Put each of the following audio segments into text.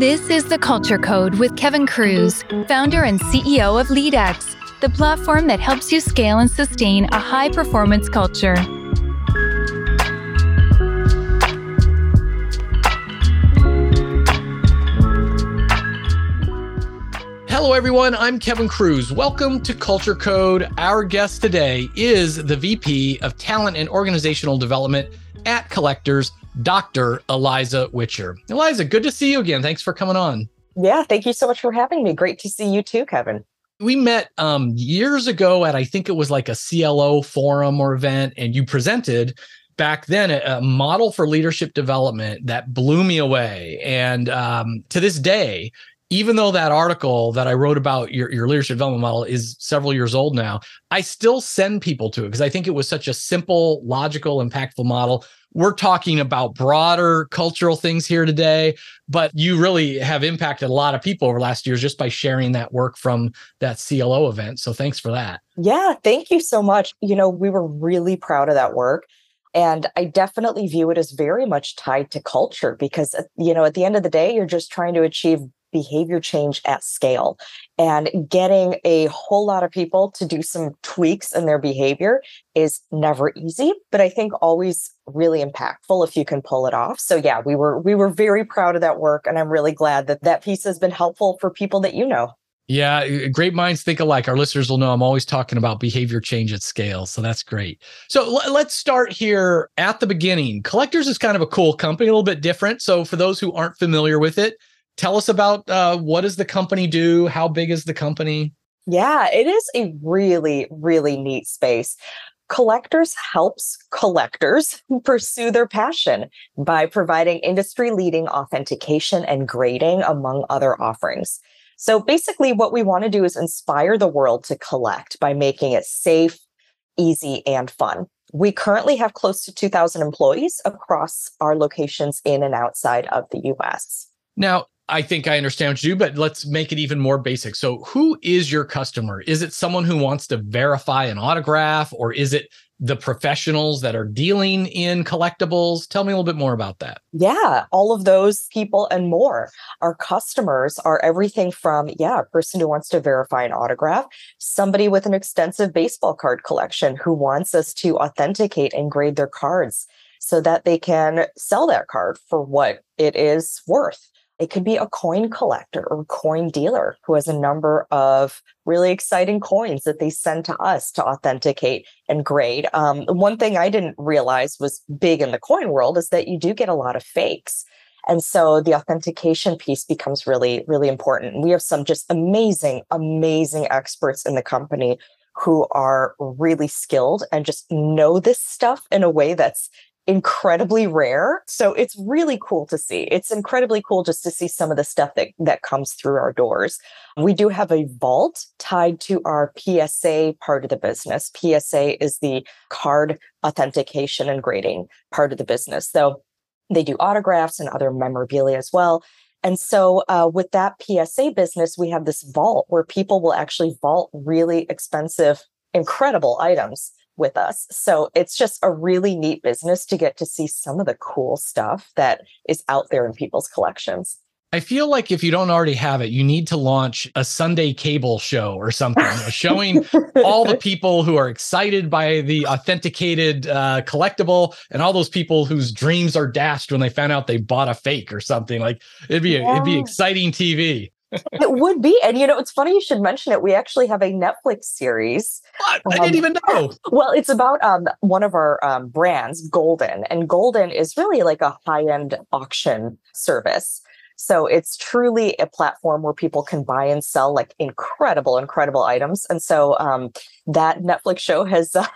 This is the Culture Code with Kevin Kruse, founder and CEO of LeadX, the platform that helps you scale and sustain a high performance culture. Hello, everyone. I'm Kevin Kruse. Welcome to Culture Code. Our guest today is the VP of Talent and Organizational Development at Collectors, Dr. Eliza Wicher. Eliza, good to see you again. Thanks for coming on. Yeah, thank you so much for having me. Great to see you too, Kevin. We met um, years ago at, I think it was like a CLO forum or event, and you presented back then a, model for leadership development that blew me away. And um, to this day, even though that article that I wrote about your, your leadership development model is several years old now, I still send people to it because I think it was such a simple, logical, impactful model. We're talking about broader cultural things here today, but you really have impacted a lot of people over the last years just by sharing that work from that CLO event. So thanks for that. Yeah, thank you so much. You know, we were really proud of that work. And I definitely view it as very much tied to culture because, uh, you know, at the end of the day, you're just trying to achieve behavior change at scale and getting a whole lot of people to do some tweaks in their behavior is never easy but i think always really impactful if you can pull it off so yeah we were we were very proud of that work and i'm really glad that that piece has been helpful for people that you know yeah, uh, uh, great minds think alike. Our listeners will know I'm always talking about behavior change at scale. So that's great. So l- let's start here at the beginning. Collectors is kind of a cool company, a little bit different. So for those who aren't familiar with it, tell us about uh, what does the company do? How big is the company? Yeah, it is a really, really neat space. Collectors helps collectors pursue their passion by providing industry leading authentication and grading, among other offerings. So basically, what we want to do is inspire the world to collect by making it safe, easy, and fun. We currently have close to 2,000 employees across our locations in and outside of the US. Now, I think I understand what you do, but let's make it even more basic. So, who is your customer? Is it someone who wants to verify an autograph, or is it the professionals that are dealing in collectibles? Tell me a little bit more about that. Yeah, all of those people and more. Our customers are everything from, yeah, a person who wants to verify an autograph, somebody with an extensive baseball card collection who wants us to authenticate and grade their cards so that they can sell that card for what it is worth it could be a coin collector or coin dealer who has a number of really exciting coins that they send to us to authenticate and grade. Um, one thing I didn't realize was big in the coin world is that you do get a lot of fakes. And so the authentication piece becomes really, really important. We have some just amazing, amazing experts in the company who are really skilled and just know this stuff in a way that's incredibly rare. So it's really cool to see. It's incredibly cool just to see some of the stuff that, that comes through our doors. We do have a vault tied to our PSA part of the business. PSA is the card authentication and grading part of the business. So they do autographs and other memorabilia as well. And so, uh, with that PSA business, we have this vault where people will actually vault really expensive, incredible items with us. So it's just a really neat business to get to see some of the cool stuff that is out there in people's collections. I feel like if you don't already have it, you need to launch a Sunday cable show or something, showing all the people who are excited by the authenticated uh, collectible and all those people whose dreams are dashed when they found out they bought a fake or something. Like it'd be yeah. it'd be exciting TV it would be. And you know, it's funny you should mention it. We actually have a Netflix series. What? I didn't um, even know. Well, it's about um, one of our um, brands, Goldin. And Goldin is really like a high end auction service. So it's truly a platform where people can buy and sell like incredible, incredible items. And so um, that Netflix show has uh,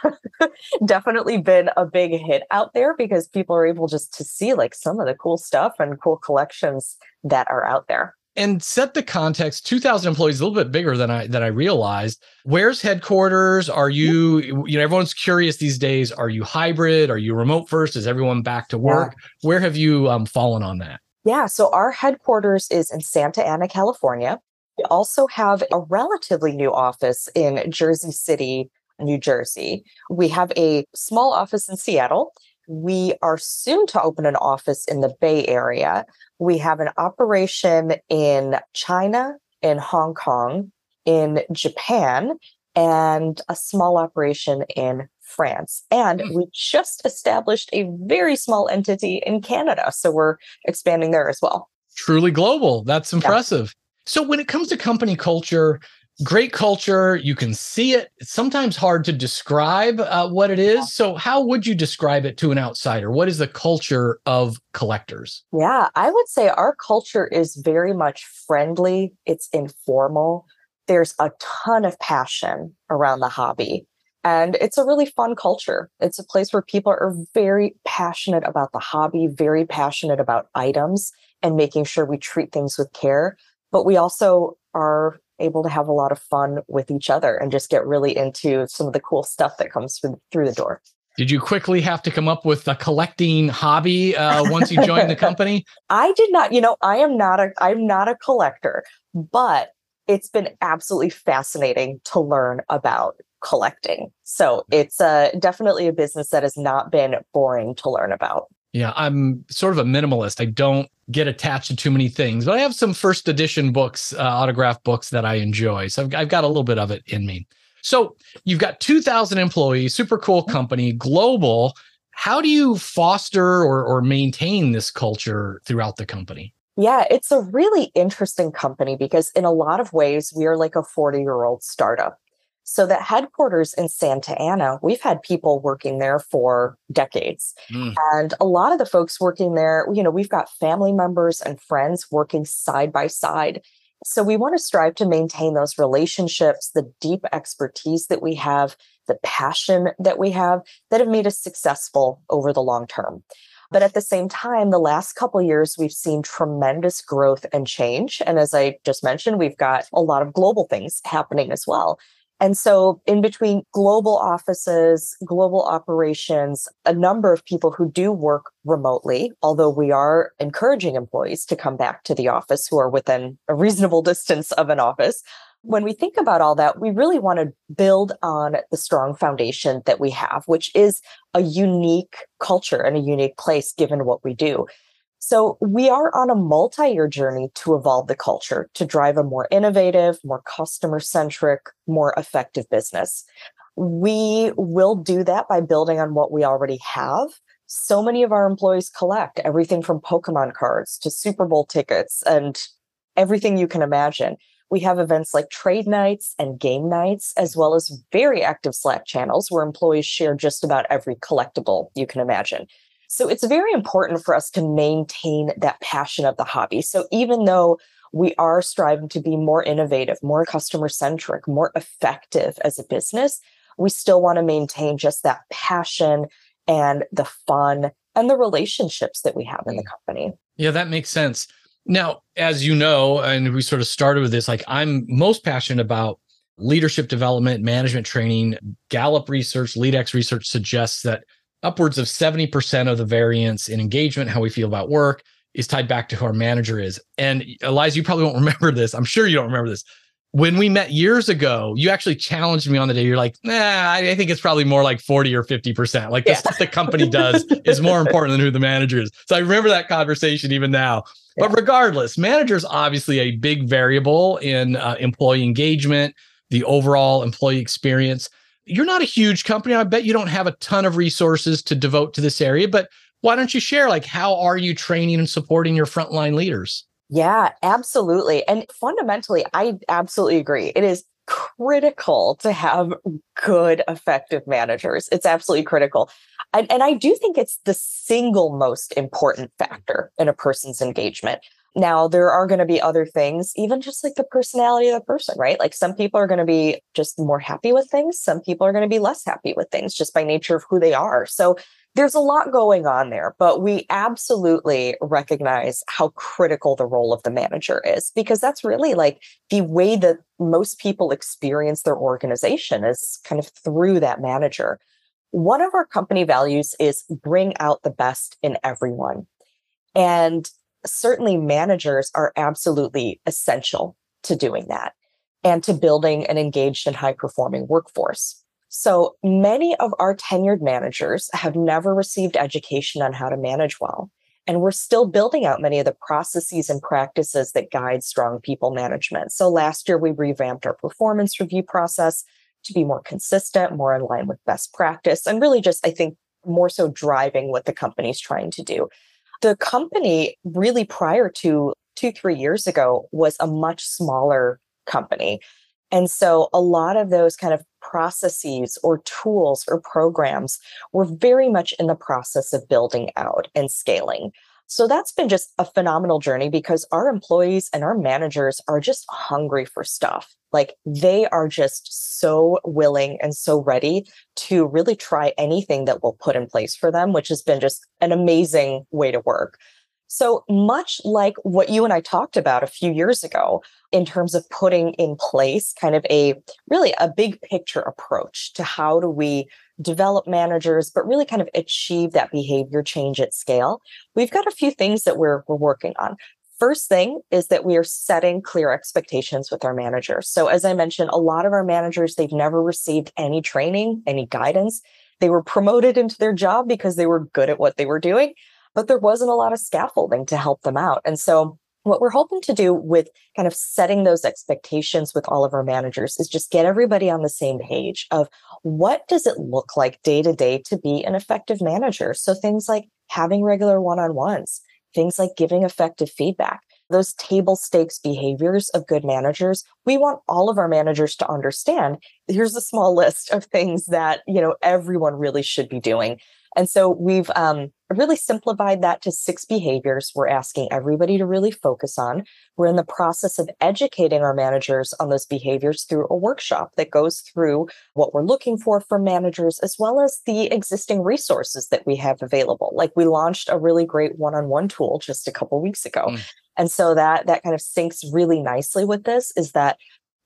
definitely been a big hit out there because people are able just to see like some of the cool stuff and cool collections that are out there and set the context 2000 employees a little bit bigger than i than i realized. Where's headquarters? Are you you know everyone's curious these days are you hybrid? Are you remote first? Is everyone back to work? Yeah. where have you um, fallen on that? Yeah so our headquarters is in santa ana california. We also have a relatively new office in jersey city new jersey. We have a small office in seattle We are soon to open an office in the Bay Area. We have an operation in China, in Hong Kong, in Japan, and a small operation in France. And Hmm. we just established a very small entity in Canada. So we're expanding there as well. Truly global. That's impressive. So when it comes to company culture, great culture, you can see it. It's sometimes hard to describe uh, what it is. So how would you describe it to an outsider? What is the culture of collectors? Yeah, I would say our culture is very much friendly, it's informal. There's a ton of passion around the hobby. And it's a really fun culture. It's a place where people are very passionate about the hobby, very passionate about items and making sure we treat things with care. But we also are able to have a lot of fun with each other and just get really into some of the cool stuff that comes through, through the door. Did you quickly have to come up with a collecting hobby uh, once you joined the company? I did not, you know, I am not a I'm not a collector, but it's been absolutely fascinating to learn about collecting. So it's uh, definitely a business that has not been boring to learn about. Yeah, I'm sort of a minimalist. I don't get attached to too many things, but I have some first edition books, uh, autograph books that I enjoy. So I've, I've got a little bit of it in me. So you've got 2,000 employees, super cool company, global. How do you foster or, or maintain this culture throughout the company? Yeah, it's a really interesting company because in a lot of ways we are like a 40 year old startup. So that headquarters in Santa Ana, we've had people working there for decades. Mm. And a lot of the folks working there, you know, we've got family members and friends working side by side. So we want to strive to maintain those relationships, the deep expertise that we have, the passion that we have that have made us successful over the long term. But at the same time, the last couple years, we've seen tremendous growth and change. And as I just mentioned, we've got a lot of global things happening as well. And so, in between global offices, global operations, a number of people who do work remotely, although we are encouraging employees to come back to the office who are within a reasonable distance of an office. When we think about all that, we really want to build on the strong foundation that we have, which is a unique culture and a unique place given what we do. So we are on a multi-year journey to evolve the culture to drive a more innovative, more customer-centric, more effective business. We will do that by building on what we already have. So many of our employees collect everything from Pokemon cards to Super Bowl tickets and everything you can imagine. We have events like trade nights and game nights, as well as very active Slack channels where employees share just about every collectible you can imagine. So it's very important for us to maintain that passion of the hobby. So even though we are striving to be more innovative, more customer centric, more effective as a business, we still want to maintain just that passion and the fun and the relationships that we have in the mm. company. Yeah, that makes sense. Now, as you know, and we sort of started with this, like I'm most passionate about leadership development, management training. Gallup research, LeadX research suggests that upwards of 70% of the variance in engagement, how we feel about work, is tied back to who our manager is. And Eliza, you probably won't remember this. I'm sure you don't remember this. When we met years ago, you actually challenged me on the day. You're like, nah, I think it's probably more like 40 or 50%. Like the stuff the company does is more important than who the manager is. So I remember that conversation even now. But regardless, manager is obviously a big variable in uh, employee engagement, the overall employee experience. You're not a huge company. I bet you don't have a ton of resources to devote to this area, but why don't you share like how are you training and supporting your frontline leaders? Yeah, absolutely. And fundamentally, I absolutely agree. It is critical to have good, effective managers. It's absolutely critical. And, and I do think it's the single most important factor in a person's engagement. Now, there are going to be other things, even just like the personality of the person, right? Like some people are going to be just more happy with things. Some people are going to be less happy with things just by nature of who they are. So there's a lot going on there, but we absolutely recognize how critical the role of the manager is because that's really like the way that most people experience their organization is kind of through that manager. One of our company values is bring out the best in everyone. And certainly managers are absolutely essential to doing that and to building an engaged and high performing workforce. So many of our tenured managers have never received education on how to manage well. And we're still building out many of the processes and practices that guide strong people management. So last year, we revamped our performance review process to be more consistent, more in line with best practice, and really just, I think, more so driving what the company's trying to do. The company, really prior to two, three years ago, was a much smaller company. And so a lot of those kind of processes or tools or programs were very much in the process of building out and scaling. So that's been just a phenomenal journey because our employees and our managers are just hungry for stuff. Like they are just so willing and so ready to really try anything that we'll put in place for them, which has been just an amazing way to work. So much like what you and I talked about a few years ago in terms of putting in place kind of a really a big picture approach to how do we develop managers, but really kind of achieve that behavior change at scale. We've got a few things that we're, we're working on. First thing is that we are setting clear expectations with our managers. So, as I mentioned, a lot of our managers, they've never received any training, any guidance. They were promoted into their job because they were good at what they were doing but there wasn't a lot of scaffolding to help them out. And so what we're hoping to do with kind of setting those expectations with all of our managers is just get everybody on the same page of what does it look like day to day to be an effective manager? So things like having regular one-on-ones things like giving effective feedback those table stakes behaviors of good managers. We want all of our managers to understand here's a small list of things that you know everyone really should be doing. And so we've um, really simplified that to six behaviors we're asking everybody to really focus on. We're in the process of educating our managers on those behaviors through a workshop that goes through what we're looking for from managers, as well as the existing resources that we have available. Like we launched a really great one-on-one tool just a couple weeks ago. Mm. And so that that kind of syncs really nicely with this is that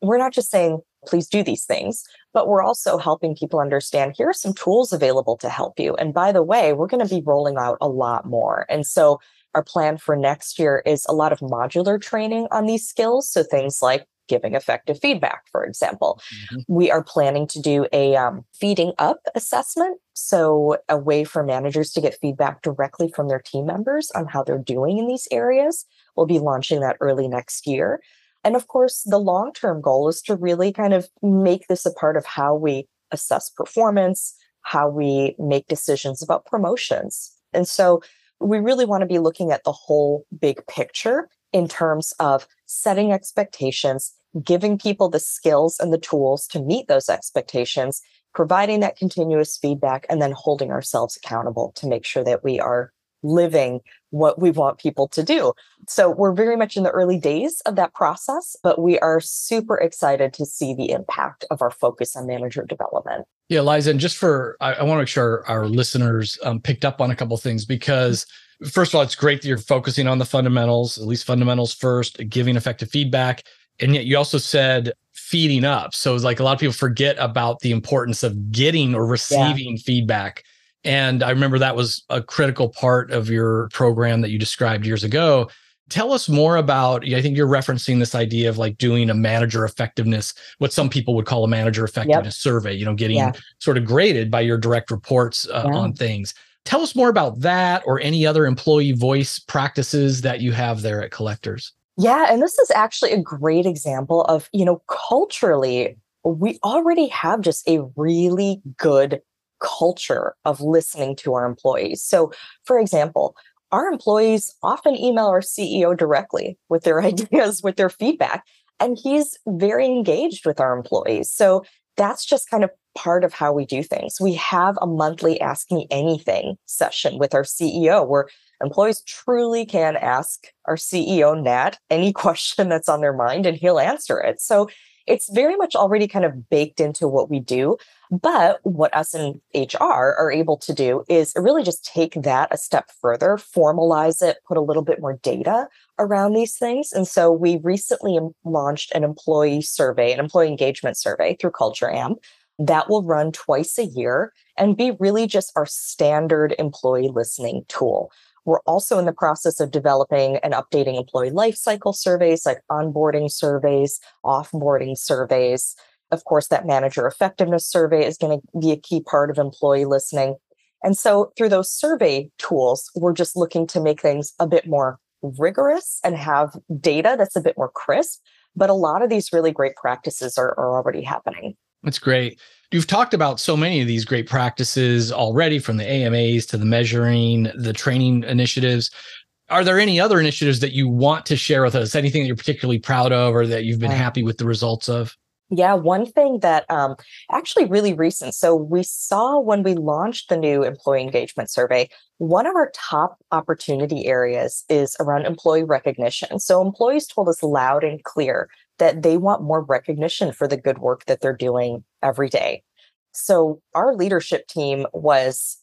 we're not just saying please do these things. But we're also helping people understand here are some tools available to help you. And by the way, we're going to be rolling out a lot more. And so our plan for next year is a lot of modular training on these skills. So things like giving effective feedback, for example. Mm-hmm. We are planning to do a um, feeding up assessment. So, a way for managers to get feedback directly from their team members on how they're doing in these areas. We'll be launching that early next year. And of course, the long term goal is to really kind of make this a part of how we assess performance, how we make decisions about promotions. And so we really want to be looking at the whole big picture in terms of setting expectations, giving people the skills and the tools to meet those expectations, providing that continuous feedback, and then holding ourselves accountable to make sure that we are living what we want people to do. So we're very much in the early days of that process, but we are super excited to see the impact of our focus on manager development. Yeah, Liza, and just for, I, I want to make sure our listeners um, picked up on a couple things because first of all, it's great that you're focusing on the fundamentals, at least fundamentals first, giving effective feedback. And yet you also said feeding up. So it's like a lot of people forget about the importance of getting or receiving yeah. feedback and I remember that was a critical part of your program that you described years ago. Tell us more about, I think you're referencing this idea of like doing a manager effectiveness, what some people would call a manager effectiveness yep. survey, you know, getting yeah. sort of graded by your direct reports uh, yeah. on things. Tell us more about that or any other employee voice practices that you have there at Collectors. Yeah, and this is actually a great example of, you know, culturally, we already have just a really good culture of listening to our employees. So, for example, our employees often email our CEO directly with their ideas, with their feedback, and he's very engaged with our employees. So, that's just kind of part of how we do things. We have a monthly Ask Me Anything session with our CEO where employees truly can ask our CEO, Nat, any question that's on their mind and he'll answer it. So it's very much already kind of baked into what we do. But what us in HR are able to do is really just take that a step further, formalize it, put a little bit more data around these things. And so we recently launched an employee survey, an employee engagement survey through Culture Amp that will run twice a year and be really just our standard employee listening tool. We're also in the process of developing and updating employee life cycle surveys like onboarding surveys, offboarding surveys. Of course, that manager effectiveness survey is going to be a key part of employee listening. And so through those survey tools, we're just looking to make things a bit more rigorous and have data that's a bit more crisp. But a lot of these really great practices are, are already happening. That's great. You've talked about so many of these great practices already from the AMAs to the measuring, the training initiatives. Are there any other initiatives that you want to share with us? Anything that you're particularly proud of or that you've been happy with the results of? Yeah, one thing that um, actually really recent. So we saw when we launched the new employee engagement survey, one of our top opportunity areas is around employee recognition. So employees told us loud and clear that they want more recognition for the good work that they're doing every day. So our leadership team was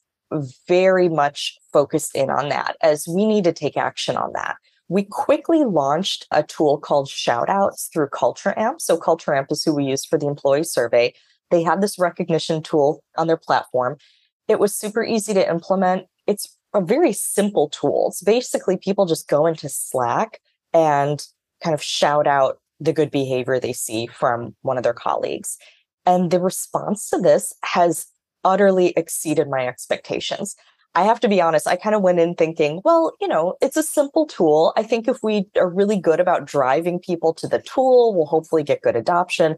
very much focused in on that as we need to take action on that. We quickly launched a tool called Shoutouts through Culture Amp. So Culture Amp is who we use for the employee survey. They have this recognition tool on their platform. It was super easy to implement. It's a very simple tool. It's basically people just go into Slack and kind of shout out the good behavior they see from one of their colleagues. And the response to this has utterly exceeded my expectations. I have to be honest, I kind of went in thinking, well, you know, it's a simple tool. I think if we are really good about driving people to the tool, we'll hopefully get good adoption.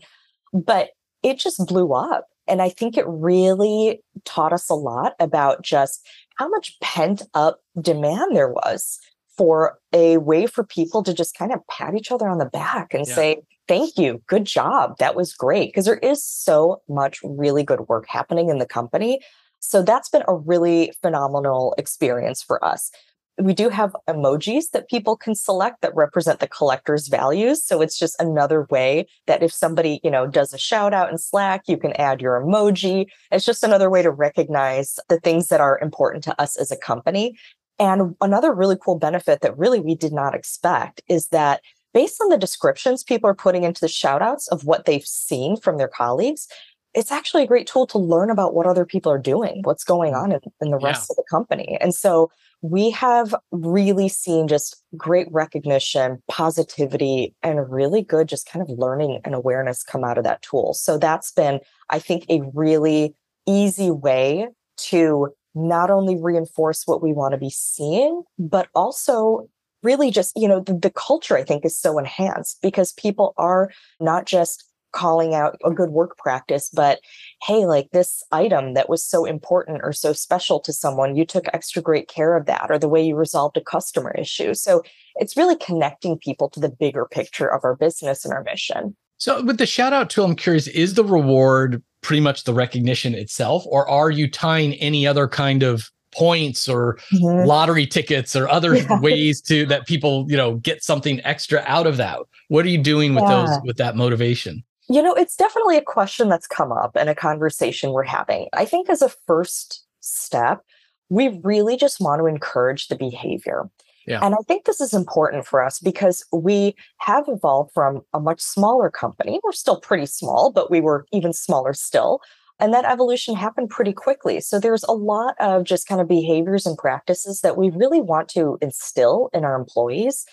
But it just blew up. And I think it really taught us a lot about just how much pent up demand there was for a way for people to just kind of pat each other on the back and yeah. say, thank you, good job. That was great. Because there is so much really good work happening in the company. So that's been a really phenomenal experience for us. We do have emojis that people can select that represent the collector's values. So it's just another way that if somebody, you know, does a shout out in Slack, you can add your emoji. It's just another way to recognize the things that are important to us as a company. And another really cool benefit that really we did not expect is that based on the descriptions people are putting into the shout outs of what they've seen from their colleagues, it's actually a great tool to learn about what other people are doing, what's going on in, in the rest yeah. of the company. And so we have really seen just great recognition, positivity, and really good just kind of learning and awareness come out of that tool. So that's been, I think, a really easy way to not only reinforce what we want to be seeing, but also really just, you know, the, the culture I think is so enhanced because people are not just calling out a good work practice, but hey, like this item that was so important or so special to someone, you took extra great care of that, or the way you resolved a customer issue. So it's really connecting people to the bigger picture of our business and our mission. So with the shout out tool, I'm curious, is the reward pretty much the recognition itself, or are you tying any other kind of points or mm-hmm. lottery tickets or other yeah. ways to that people you know get something extra out of that what are you doing with yeah. those with that motivation you know it's definitely a question that's come up and a conversation we're having i think as a first step we really just want to encourage the behavior yeah. And I think this is important for us because we have evolved from a much smaller company. We're still pretty small, but we were even smaller still. And that evolution happened pretty quickly. So there's a lot of just kind of behaviors and practices that we really want to instill in our employees.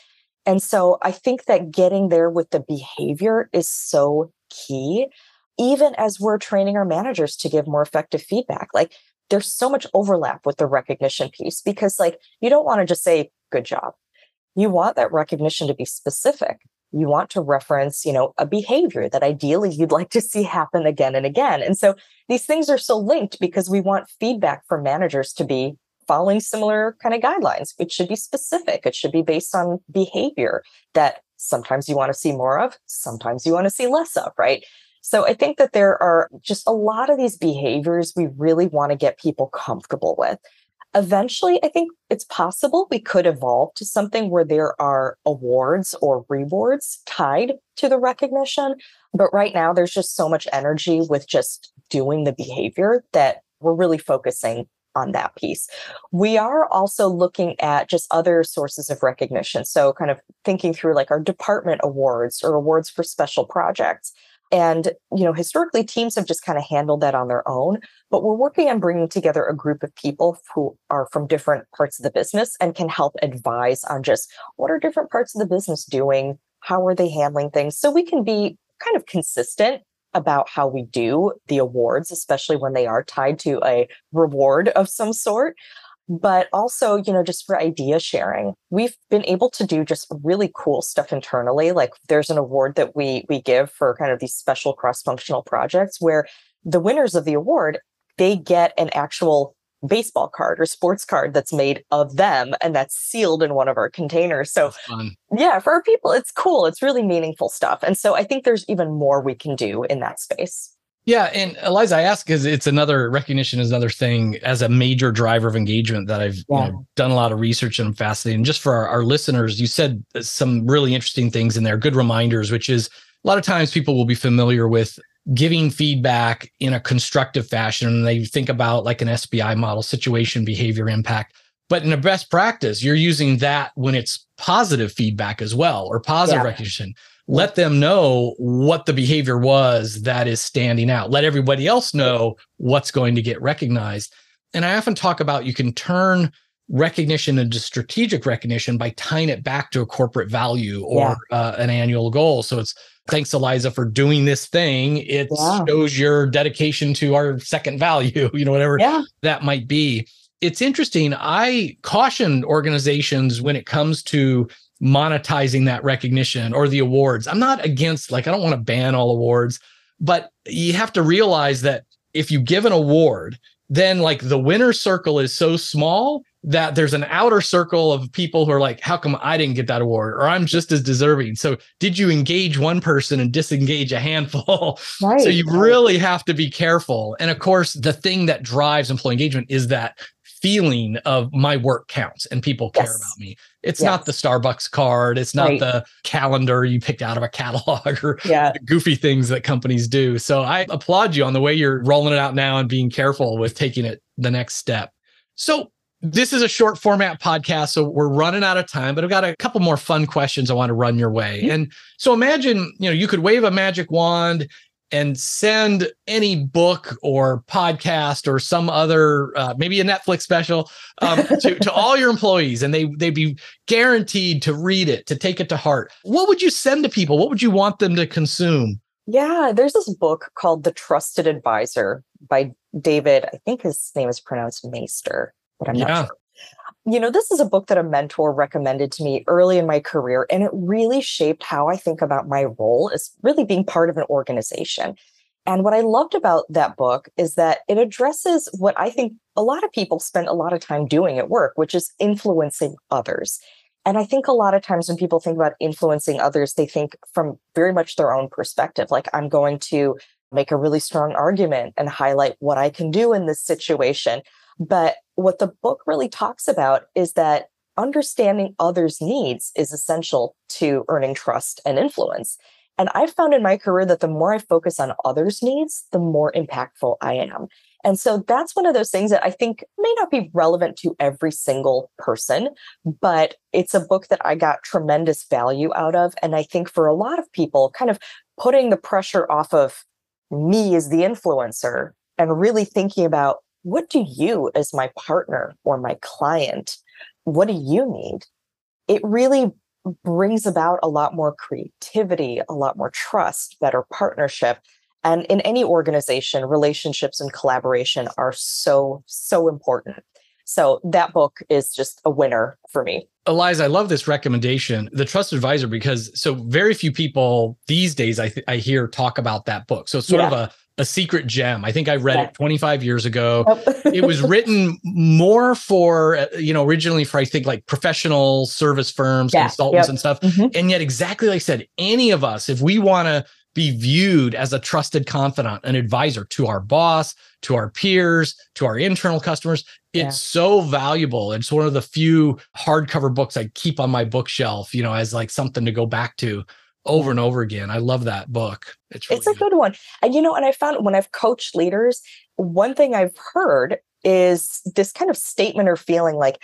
And so I think that getting there with the behavior is so key, even as we're training our managers to give more effective feedback. Like there's so much overlap with the recognition piece because, like, you don't want to just say, good job. You want that recognition to be specific. You want to reference, you know, a behavior that ideally you'd like to see happen again and again. And so these things are so linked because we want feedback from managers to be following similar kind of guidelines. It should be specific. It should be based on behavior that sometimes you want to see more of, sometimes you want to see less of, right? So I think that there are just a lot of these behaviors we really want to get people comfortable with eventually i think it's possible we could evolve to something where there are awards or rewards tied to the recognition but right now there's just so much energy with just doing the behavior that we're really focusing on that piece. We are also looking at just other sources of recognition. So, kind of thinking through like our department awards or awards for special projects. And, you know, historically, teams have just kind of handled that on their own. But we're working on bringing together a group of people who are from different parts of the business and can help advise on just what are different parts of the business doing? How are they handling things? So we can be kind of consistent about how we do the awards, especially when they are tied to a reward of some sort but also, you know, just for idea sharing. We've been able to do just really cool stuff internally. Like there's an award that we we give for kind of these special cross-functional projects where the winners of the award, they get an actual baseball card or sports card that's made of them and that's sealed in one of our containers. So yeah, for our people, it's cool. It's really meaningful stuff. And so I think there's even more we can do in that space. Yeah, and Eliza, I ask because it's another recognition is another thing as a major driver of engagement that I've yeah. you know, done a lot of research and I'm fascinated. And just for our, our listeners, you said some really interesting things in there, good reminders, which is a lot of times people will be familiar with giving feedback in a constructive fashion and they think about like an SBI model, situation, behavior, impact. But in a best practice, you're using that when it's positive feedback as well or positive yeah. recognition let them know what the behavior was that is standing out. Let everybody else know what's going to get recognized. And I often talk about you can turn recognition into strategic recognition by tying it back to a corporate value or yeah. uh, an annual goal. So it's thanks Eliza for doing this thing. It yeah. shows your dedication to our second value, you know, whatever yeah. that might be. It's interesting. I caution organizations when it comes to monetizing that recognition or the awards. I'm not against, like, I don't want to ban all awards, but you have to realize that if you give an award, then like the winner circle is so small that there's an outer circle of people who are like, how come I didn't get that award? Or I'm just as deserving. So did you engage one person and disengage a handful? Right, so you really have to be careful. And of course, the thing that drives employee engagement is that feeling of my work counts and people yes. care about me. It's yes. not the Starbucks card. It's not right. the calendar you picked out of a catalog or yeah. goofy things that companies do. So I applaud you on the way you're rolling it out now and being careful with taking it the next step. So this is a short format podcast, so we're running out of time, but I've got a couple more fun questions I want to run your way. And so imagine, you know, you could wave a magic wand and send any book or podcast or some other uh, maybe a netflix special um, to, to all your employees and they they'd be guaranteed to read it to take it to heart. What would you send to people? What would you want them to consume? Yeah there's this book called the trusted advisor by david i think his name is pronounced maister but i'm yeah. not sure you know, this is a book that a mentor recommended to me early in my career, and it really shaped how I think about my role as really being part of an organization. And what I loved about that book is that it addresses what I think a lot of people spend a lot of time doing at work, which is influencing others. And I think a lot of times when people think about influencing others, they think from very much their own perspective. Like, I'm going to make a really strong argument and highlight what I can do in this situation. But what the book really talks about is that understanding others' needs is essential to earning trust and influence. And I've found in my career that the more I focus on others' needs, the more impactful I am. And so that's one of those things that I think may not be relevant to every single person, but it's a book that I got tremendous value out of. And I think for a lot of people, kind of putting the pressure off of me as the influencer and really thinking about what do you, as my partner or my client, what do you need? It really brings about a lot more creativity, a lot more trust, better partnership. And in any organization, relationships and collaboration are so, so important. So that book is just a winner for me. Eliza, I love this recommendation, The Trust Advisor, because so very few people these days I, th- I hear talk about that book. So it's sort yeah. of a a secret gem. I think I read yeah. it 25 years ago. it was written more for, you know, originally for, I think, like professional service firms, yeah. consultants, yep. and stuff. Mm-hmm. And yet, exactly like I said, any of us, if we want to be viewed as a trusted confidant, an advisor to our boss, to our peers, to our internal customers, it's yeah. so valuable. It's one of the few hardcover books I keep on my bookshelf, you know, as like something to go back to over and over again. I love that book. It's really it's a good. one. And you know, and I found when I've coached leaders, one thing I've heard is this kind of statement or feeling like,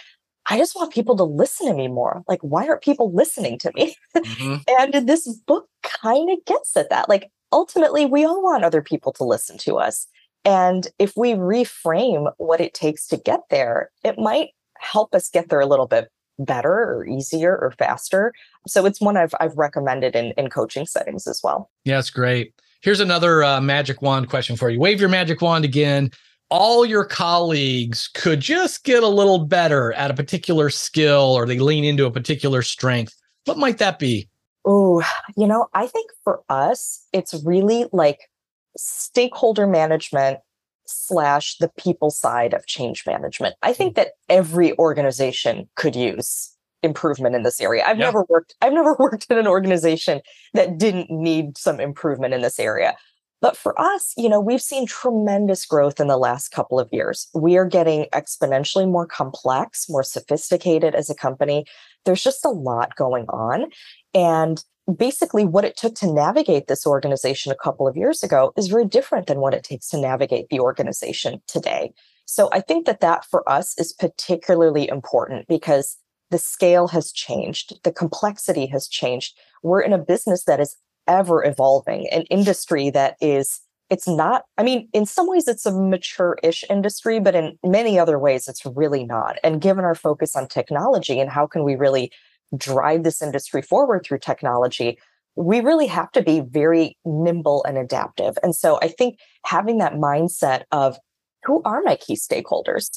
I just want people to listen to me more. Like, why aren't people listening to me? Mm-hmm. and this book kind of gets at that. Like, ultimately, we all want other people to listen to us. And if we reframe what it takes to get there, it might help us get there a little bit better or easier or faster. So it's one I've I've recommended in in coaching settings as well. Yeah, it's great. Here's another uh, magic wand question for you. Wave your magic wand again. All your colleagues could just get a little better at a particular skill or they lean into a particular strength. What might that be? Oh, you know, I think for us, it's really like stakeholder management slash the people side of change management. I hmm. think that every organization could use improvement in this area. I've yeah. never worked I've never worked in an organization that didn't need some improvement in this area. But for us, you know, we've seen tremendous growth in the last couple of years. We are getting exponentially more complex, more sophisticated as a company. There's just a lot going on. And basically, what it took to navigate this organization a couple of years ago is very different than what it takes to navigate the organization today. So I think that that for us is particularly important because the scale has changed, the complexity has changed. We're in a business that is ever evolving, an industry that is it's not i mean in some ways it's a mature-ish industry but in many other ways it's really not and given our focus on technology and how can we really drive this industry forward through technology we really have to be very nimble and adaptive and so i think having that mindset of who are my key stakeholders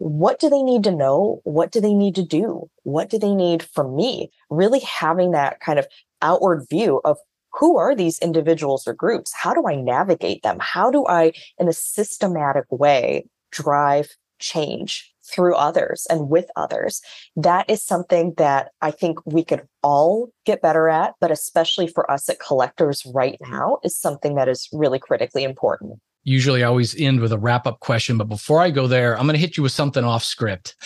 what do they need to know? What do they need to do? What do they need from me? Really having that kind of outward view of who are these individuals or groups? How do I navigate them? How do I, in a systematic way, drive change through others and with others? That is something that I think we could all get better at, but especially for us at collectors right now, is something that is really critically important usually I always end with a wrap up question. But before I go there, I'm going to hit you with something off script.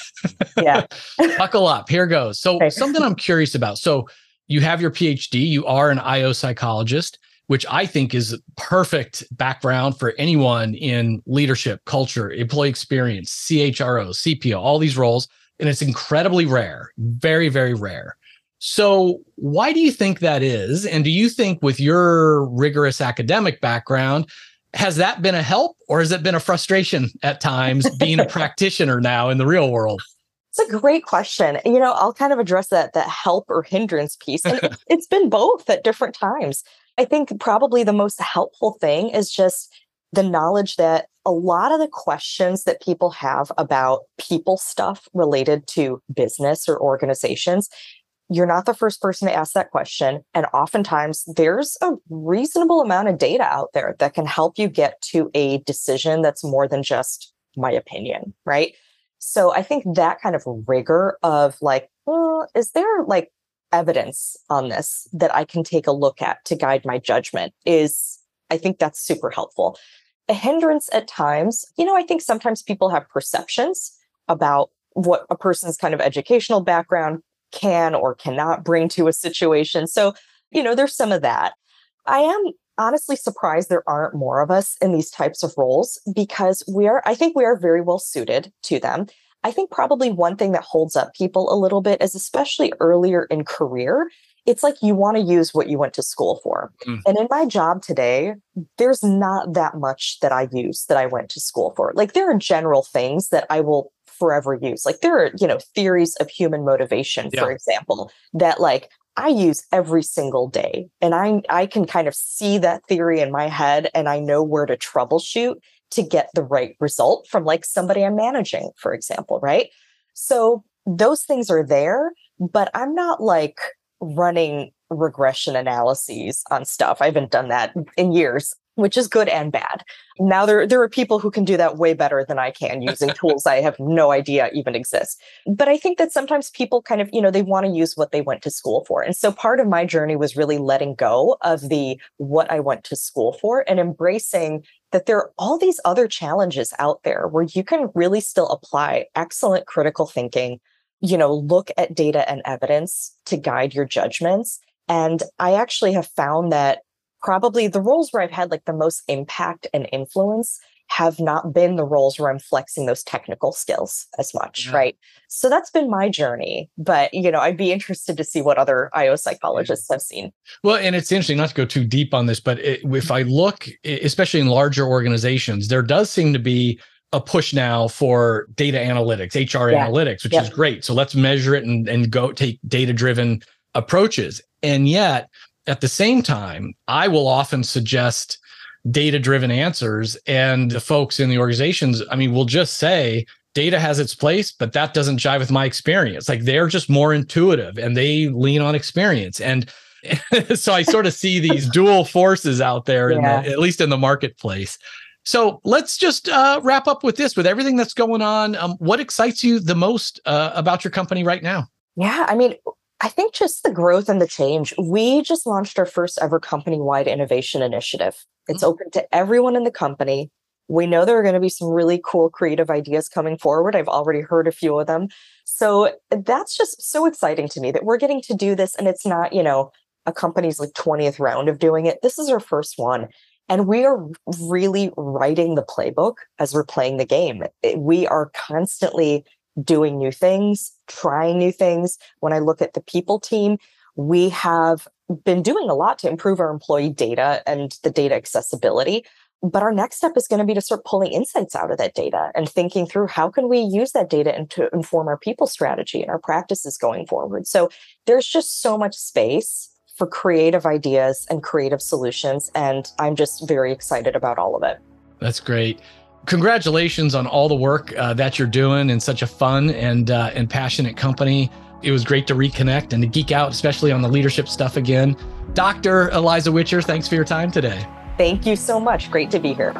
Yeah. Buckle up. Here goes. So, okay. something I'm curious about. So, you have your PhD, you are an IO psychologist, which I think is perfect background for anyone in leadership, culture, employee experience, CHRO, CPO, all these roles. And it's incredibly rare, very, very rare. So, why do you think that is? And do you think, with your rigorous academic background, has that been a help or has it been a frustration at times being a practitioner now in the real world? It's a great question. You know, I'll kind of address that that help or hindrance piece. And it's been both at different times. I think probably the most helpful thing is just the knowledge that a lot of the questions that people have about people stuff related to business or organizations you're not the first person to ask that question. And oftentimes there's a reasonable amount of data out there that can help you get to a decision that's more than just my opinion, right? So I think that kind of rigor of like, well, is there like evidence on this that I can take a look at to guide my judgment is, I think that's super helpful. A hindrance at times, you know, I think sometimes people have perceptions about what a person's kind of educational background can or cannot bring to a situation. So, you know, there's some of that. I am honestly surprised there aren't more of us in these types of roles because we are, I think we are very well suited to them. I think probably one thing that holds up people a little bit is especially earlier in career, it's like you want to use what you went to school for. Mm. And in my job today, there's not that much that I use that I went to school for. Like there are general things that I will forever use. Like there are, you know, theories of human motivation, yeah. for example, that like I use every single day. And I I can kind of see that theory in my head and I know where to troubleshoot to get the right result from like somebody I'm managing, for example, right? So those things are there, but I'm not like running regression analyses on stuff. I haven't done that in years which is good and bad. Now there there are people who can do that way better than I can using tools I have no idea even exist. But I think that sometimes people kind of, you know, they want to use what they went to school for. And so part of my journey was really letting go of the what I went to school for and embracing that there are all these other challenges out there where you can really still apply excellent critical thinking, you know, look at data and evidence to guide your judgments. And I actually have found that probably the roles where I've had like the most impact and influence have not been the roles where I'm flexing those technical skills as much, yeah. right? So that's been my journey. But you know, I'd be interested to see what other IO psychologists yeah. have seen. Well, and it's interesting not to go too deep on this, but it, if mm-hmm. I look, especially in larger organizations, there does seem to be a push now for data analytics, HR yeah. analytics, which yep. is great. So let's measure it and, and go take data driven approaches. And yet at the same time, I will often suggest data driven answers. And the folks in the organizations, I mean, will just say, data has its place, but that doesn't jive with my experience. Like they're just more intuitive and they lean on experience. And so I sort of see these dual forces out there, yeah. the, at least in the marketplace. So let's just uh, wrap up with this. With everything that's going on, um, what excites you the most uh, about your company right now? Yeah, I mean, I think just the growth and the change. We just launched our first ever company wide innovation initiative. It's mm-hmm. open to everyone in the company. We know there are going to be some really cool creative ideas coming forward. I've already heard a few of them. So that's just so exciting to me that we're getting to do this. And it's not, you know, a company's like 20th round of doing it. This is our first one. And we are really writing the playbook as we're playing the game. We are constantly doing new things, trying new things. When I look at the people team, we have been doing a lot to improve our employee data and the data accessibility. But our next step is going to be to start pulling insights out of that data and thinking through how can we use that data and to inform our people strategy and our practices going forward. So there's just so much space for creative ideas and creative solutions. And I'm just very excited about all of it. That's great. Congratulations on all the work uh, that you're doing in such a fun and uh, and passionate company. It was great to reconnect and to geek out, especially on the leadership stuff again. Dr. Eliza Wicher, thanks for your time today. Thank you so much. Great to be here.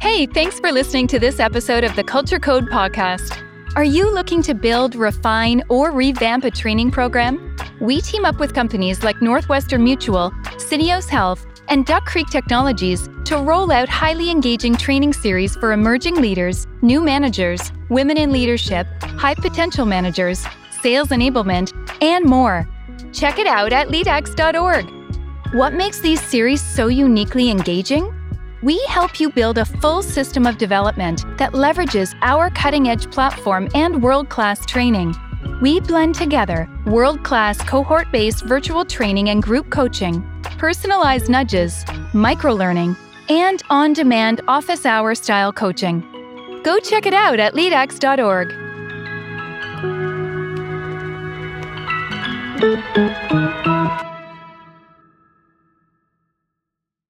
Hey, thanks for listening to this episode of the Culture Code Podcast. Are you looking to build, refine, or revamp a training program? We team up with companies like Northwestern Mutual, Syneos Health, and Duck Creek Technologies to roll out highly engaging training series for emerging leaders, new managers, women in leadership, high potential managers, sales enablement, and more. Check it out at leadx.org. What makes these series so uniquely engaging? we help you build a full system of development that leverages our cutting edge platform and world class training. We blend together world class cohort based virtual training and group coaching, personalized nudges, micro learning, and on demand office hour style coaching. Go check it out at leadx.org.